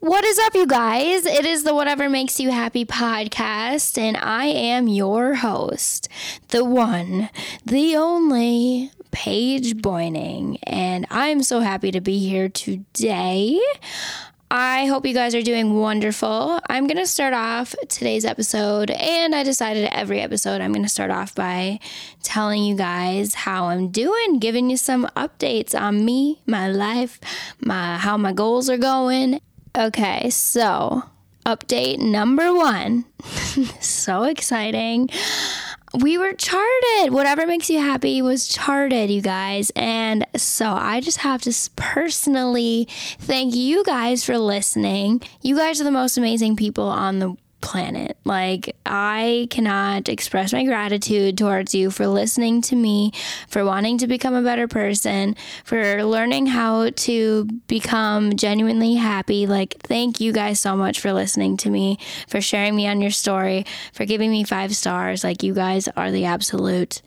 What is up, you guys? It is the Whatever Makes You Happy podcast, and I am your host, the one, the only Paige Boyning, and I'm so happy to be here today. I hope you guys are doing wonderful. I'm going to start off today's episode, and I decided every episode I'm going to start off by telling you guys how I'm doing, giving you some updates on me, my life, my how my goals are going. Okay, so update number 1. so exciting we were charted. Whatever makes you happy was charted, you guys. And so I just have to personally thank you guys for listening. You guys are the most amazing people on the planet. Like, I cannot express my gratitude towards you for listening to me, for wanting to become a better person, for learning how to become genuinely happy. Like, thank you guys so much for listening to me, for sharing me on your story, for giving me five stars. Like, you guys are the absolute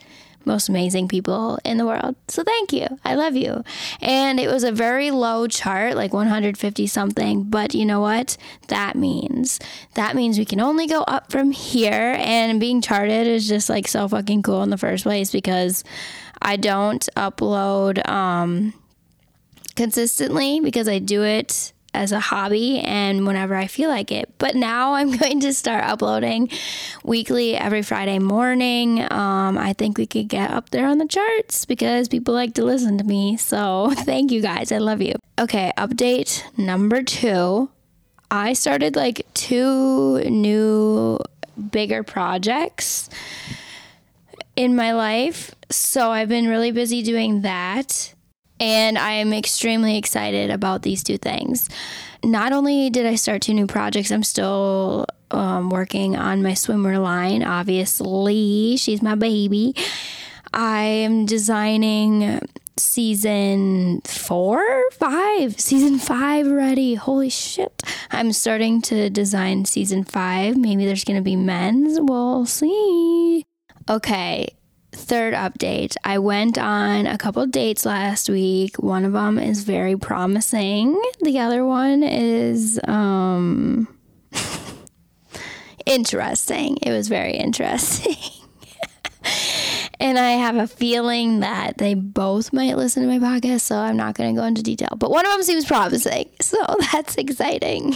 most amazing people in the world. So thank you. I love you. And it was a very low chart, like 150 something. But you know what? That means that means we can only go up from here. And being charted is just like so fucking cool in the first place because I don't upload um, consistently because I do it as a hobby and whenever I feel like it. But now I'm going to start uploading weekly every Friday morning. Um, I think we could get up there on the charts because people like to listen to me. So thank you guys. I love you. Okay, update number two. I started like two new bigger projects in my life. So I've been really busy doing that. And I am extremely excited about these two things. Not only did I start two new projects, I'm still um, working on my swimmer line. Obviously, she's my baby. I am designing season four, five, season five already. Holy shit. I'm starting to design season five. Maybe there's going to be men's. We'll see. Okay, third update I went on a couple dates last week. One of them is very promising, the other one is um, interesting. It was very interesting. and I have a feeling that they both might listen to my podcast, so I'm not going to go into detail. But one of them seems promising, so that's exciting.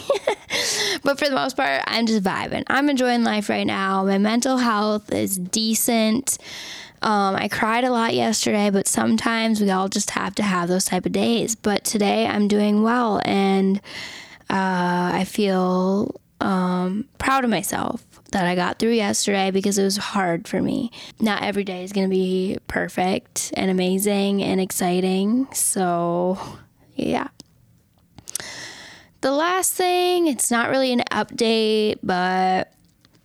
but for the most part, I'm just vibing. I'm enjoying life right now. My mental health is decent. Um, I cried a lot yesterday, but sometimes we all just have to have those type of days. But today I'm doing well, and uh, I feel um, proud of myself that I got through yesterday because it was hard for me. Not every day is going to be perfect and amazing and exciting. So, yeah. The last thing, it's not really an update, but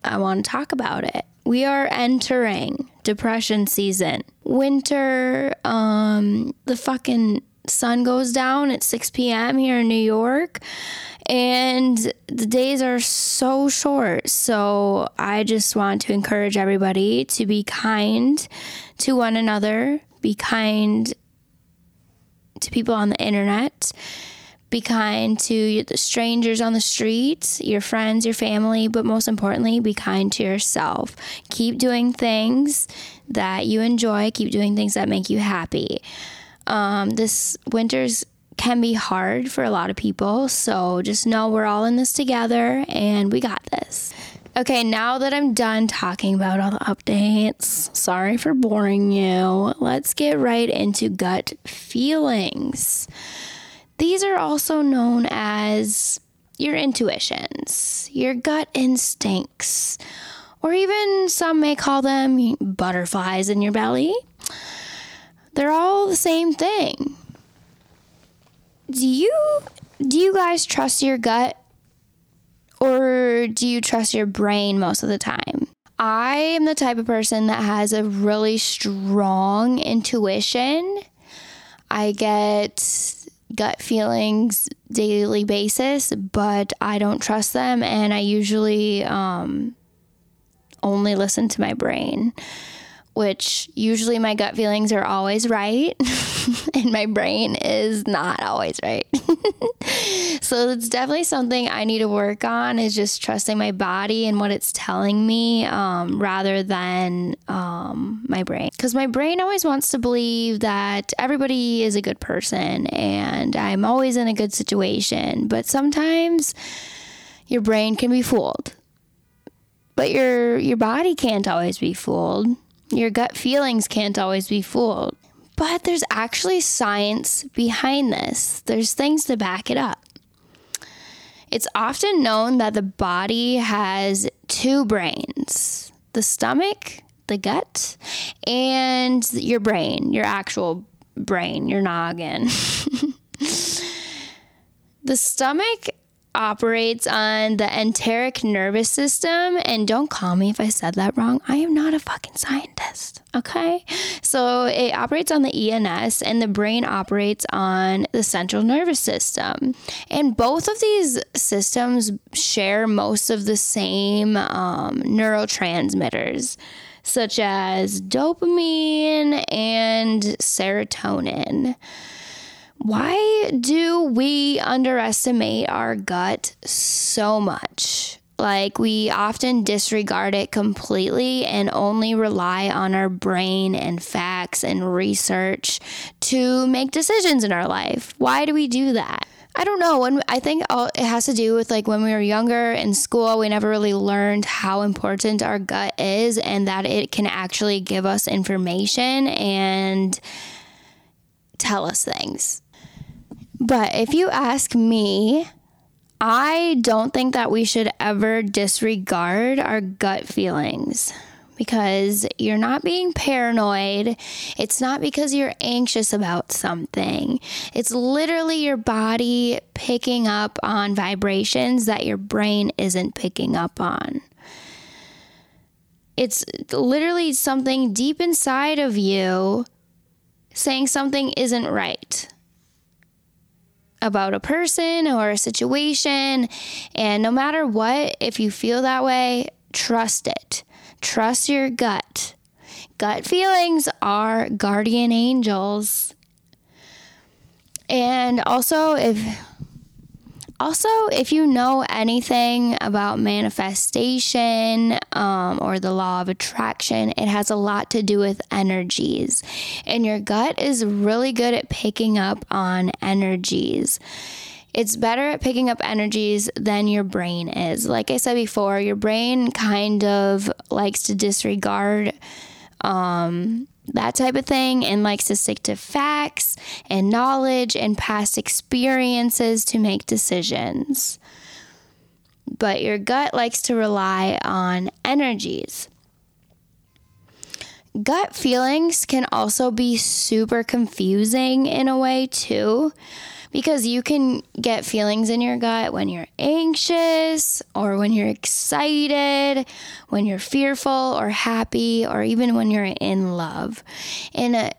I want to talk about it. We are entering depression season. Winter, um, the fucking sun goes down at 6 p.m. here in New York, and the days are so short. So I just want to encourage everybody to be kind to one another, be kind to people on the internet be kind to the strangers on the street, your friends, your family, but most importantly, be kind to yourself. Keep doing things that you enjoy, keep doing things that make you happy. Um, this winter's can be hard for a lot of people, so just know we're all in this together and we got this. Okay, now that I'm done talking about all the updates, sorry for boring you. Let's get right into gut feelings. These are also known as your intuitions, your gut instincts, or even some may call them butterflies in your belly. They're all the same thing. Do you do you guys trust your gut or do you trust your brain most of the time? I am the type of person that has a really strong intuition. I get gut feelings daily basis, but I don't trust them, and I usually um, only listen to my brain. Which usually my gut feelings are always right and my brain is not always right. so it's definitely something I need to work on is just trusting my body and what it's telling me um, rather than um, my brain. Because my brain always wants to believe that everybody is a good person and I'm always in a good situation. But sometimes your brain can be fooled. But your your body can't always be fooled. Your gut feelings can't always be fooled. But there's actually science behind this, there's things to back it up. It's often known that the body has two brains the stomach, the gut, and your brain, your actual brain, your noggin. the stomach operates on the enteric nervous system. And don't call me if I said that wrong. I am not a fucking scientist. Okay. So it operates on the ENS, and the brain operates on the central nervous system. And both of these systems share most of the same um, neurotransmitters. Such as dopamine and serotonin. Why do we underestimate our gut so much? Like, we often disregard it completely and only rely on our brain and facts and research to make decisions in our life. Why do we do that? I don't know. When I think it has to do with like when we were younger in school, we never really learned how important our gut is and that it can actually give us information and tell us things. But if you ask me, I don't think that we should ever disregard our gut feelings because you're not being paranoid. It's not because you're anxious about something. It's literally your body picking up on vibrations that your brain isn't picking up on. It's literally something deep inside of you saying something isn't right about a person or a situation. And no matter what, if you feel that way, trust it. Trust your gut. Gut feelings are guardian angels. And also, if also, if you know anything about manifestation um, or the law of attraction, it has a lot to do with energies. And your gut is really good at picking up on energies. It's better at picking up energies than your brain is. Like I said before, your brain kind of likes to disregard um, that type of thing and likes to stick to facts and knowledge and past experiences to make decisions. But your gut likes to rely on energies. Gut feelings can also be super confusing in a way, too because you can get feelings in your gut when you're anxious or when you're excited, when you're fearful or happy, or even when you're in love. And uh,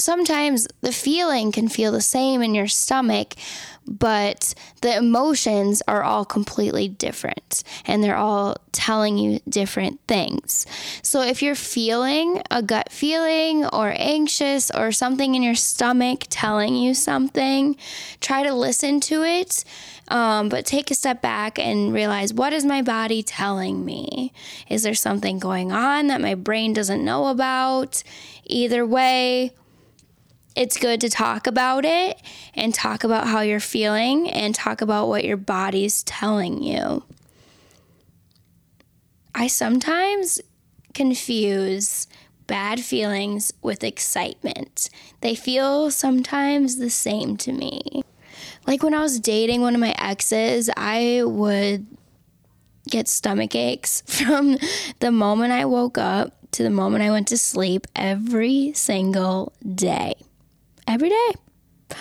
sometimes the feeling can feel the same in your stomach, but the emotions are all completely different and they're all telling you different things. So if you're feeling a gut feeling or anxious or something in your stomach telling you something, try to listen to it. Um, but take a step back and realize what is my body telling me? Is there something going on that my brain doesn't know about? Either way, it's good to talk about it and talk about how you're feeling and talk about what your body's telling you. I sometimes confuse bad feelings with excitement. They feel sometimes the same to me. Like when I was dating one of my exes, I would get stomach aches from the moment I woke up to the moment I went to sleep every single day every day.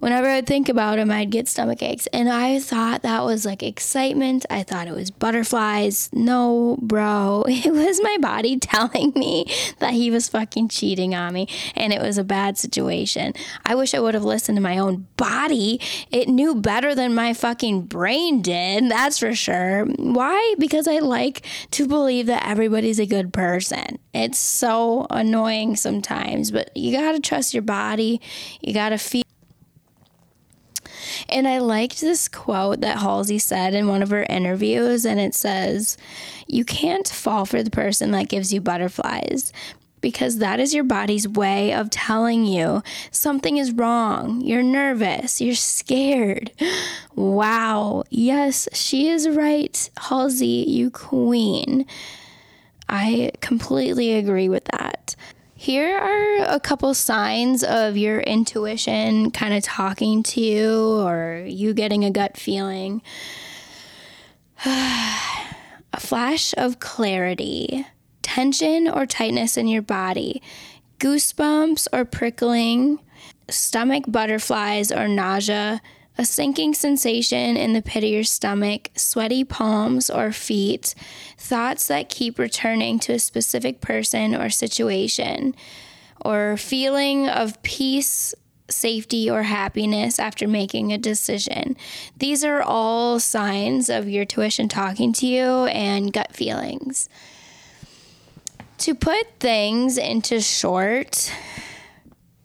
Whenever I'd think about him, I'd get stomach aches. And I thought that was like excitement. I thought it was butterflies. No, bro. It was my body telling me that he was fucking cheating on me and it was a bad situation. I wish I would have listened to my own body. It knew better than my fucking brain did. That's for sure. Why? Because I like to believe that everybody's a good person. It's so annoying sometimes, but you got to trust your body. You got to feel and I liked this quote that Halsey said in one of her interviews, and it says, You can't fall for the person that gives you butterflies because that is your body's way of telling you something is wrong. You're nervous. You're scared. Wow. Yes, she is right. Halsey, you queen. I completely agree with that. Here are a couple signs of your intuition kind of talking to you or you getting a gut feeling. a flash of clarity, tension or tightness in your body, goosebumps or prickling, stomach butterflies or nausea a sinking sensation in the pit of your stomach, sweaty palms or feet, thoughts that keep returning to a specific person or situation, or feeling of peace, safety, or happiness after making a decision. These are all signs of your tuition talking to you and gut feelings. To put things into short,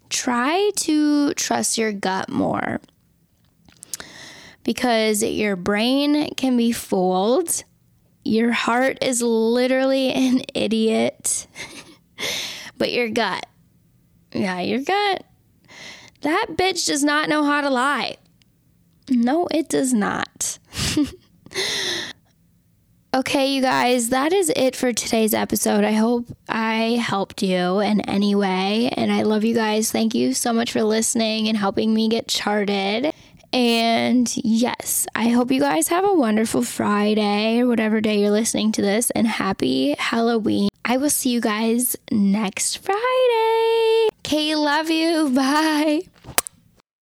try to trust your gut more because your brain can be fooled. Your heart is literally an idiot. but your gut, yeah, your gut, that bitch does not know how to lie. No, it does not. okay, you guys, that is it for today's episode. I hope I helped you in any way. And I love you guys. Thank you so much for listening and helping me get charted. And yes, I hope you guys have a wonderful Friday or whatever day you're listening to this, and happy Halloween. I will see you guys next Friday. Okay, love you. Bye.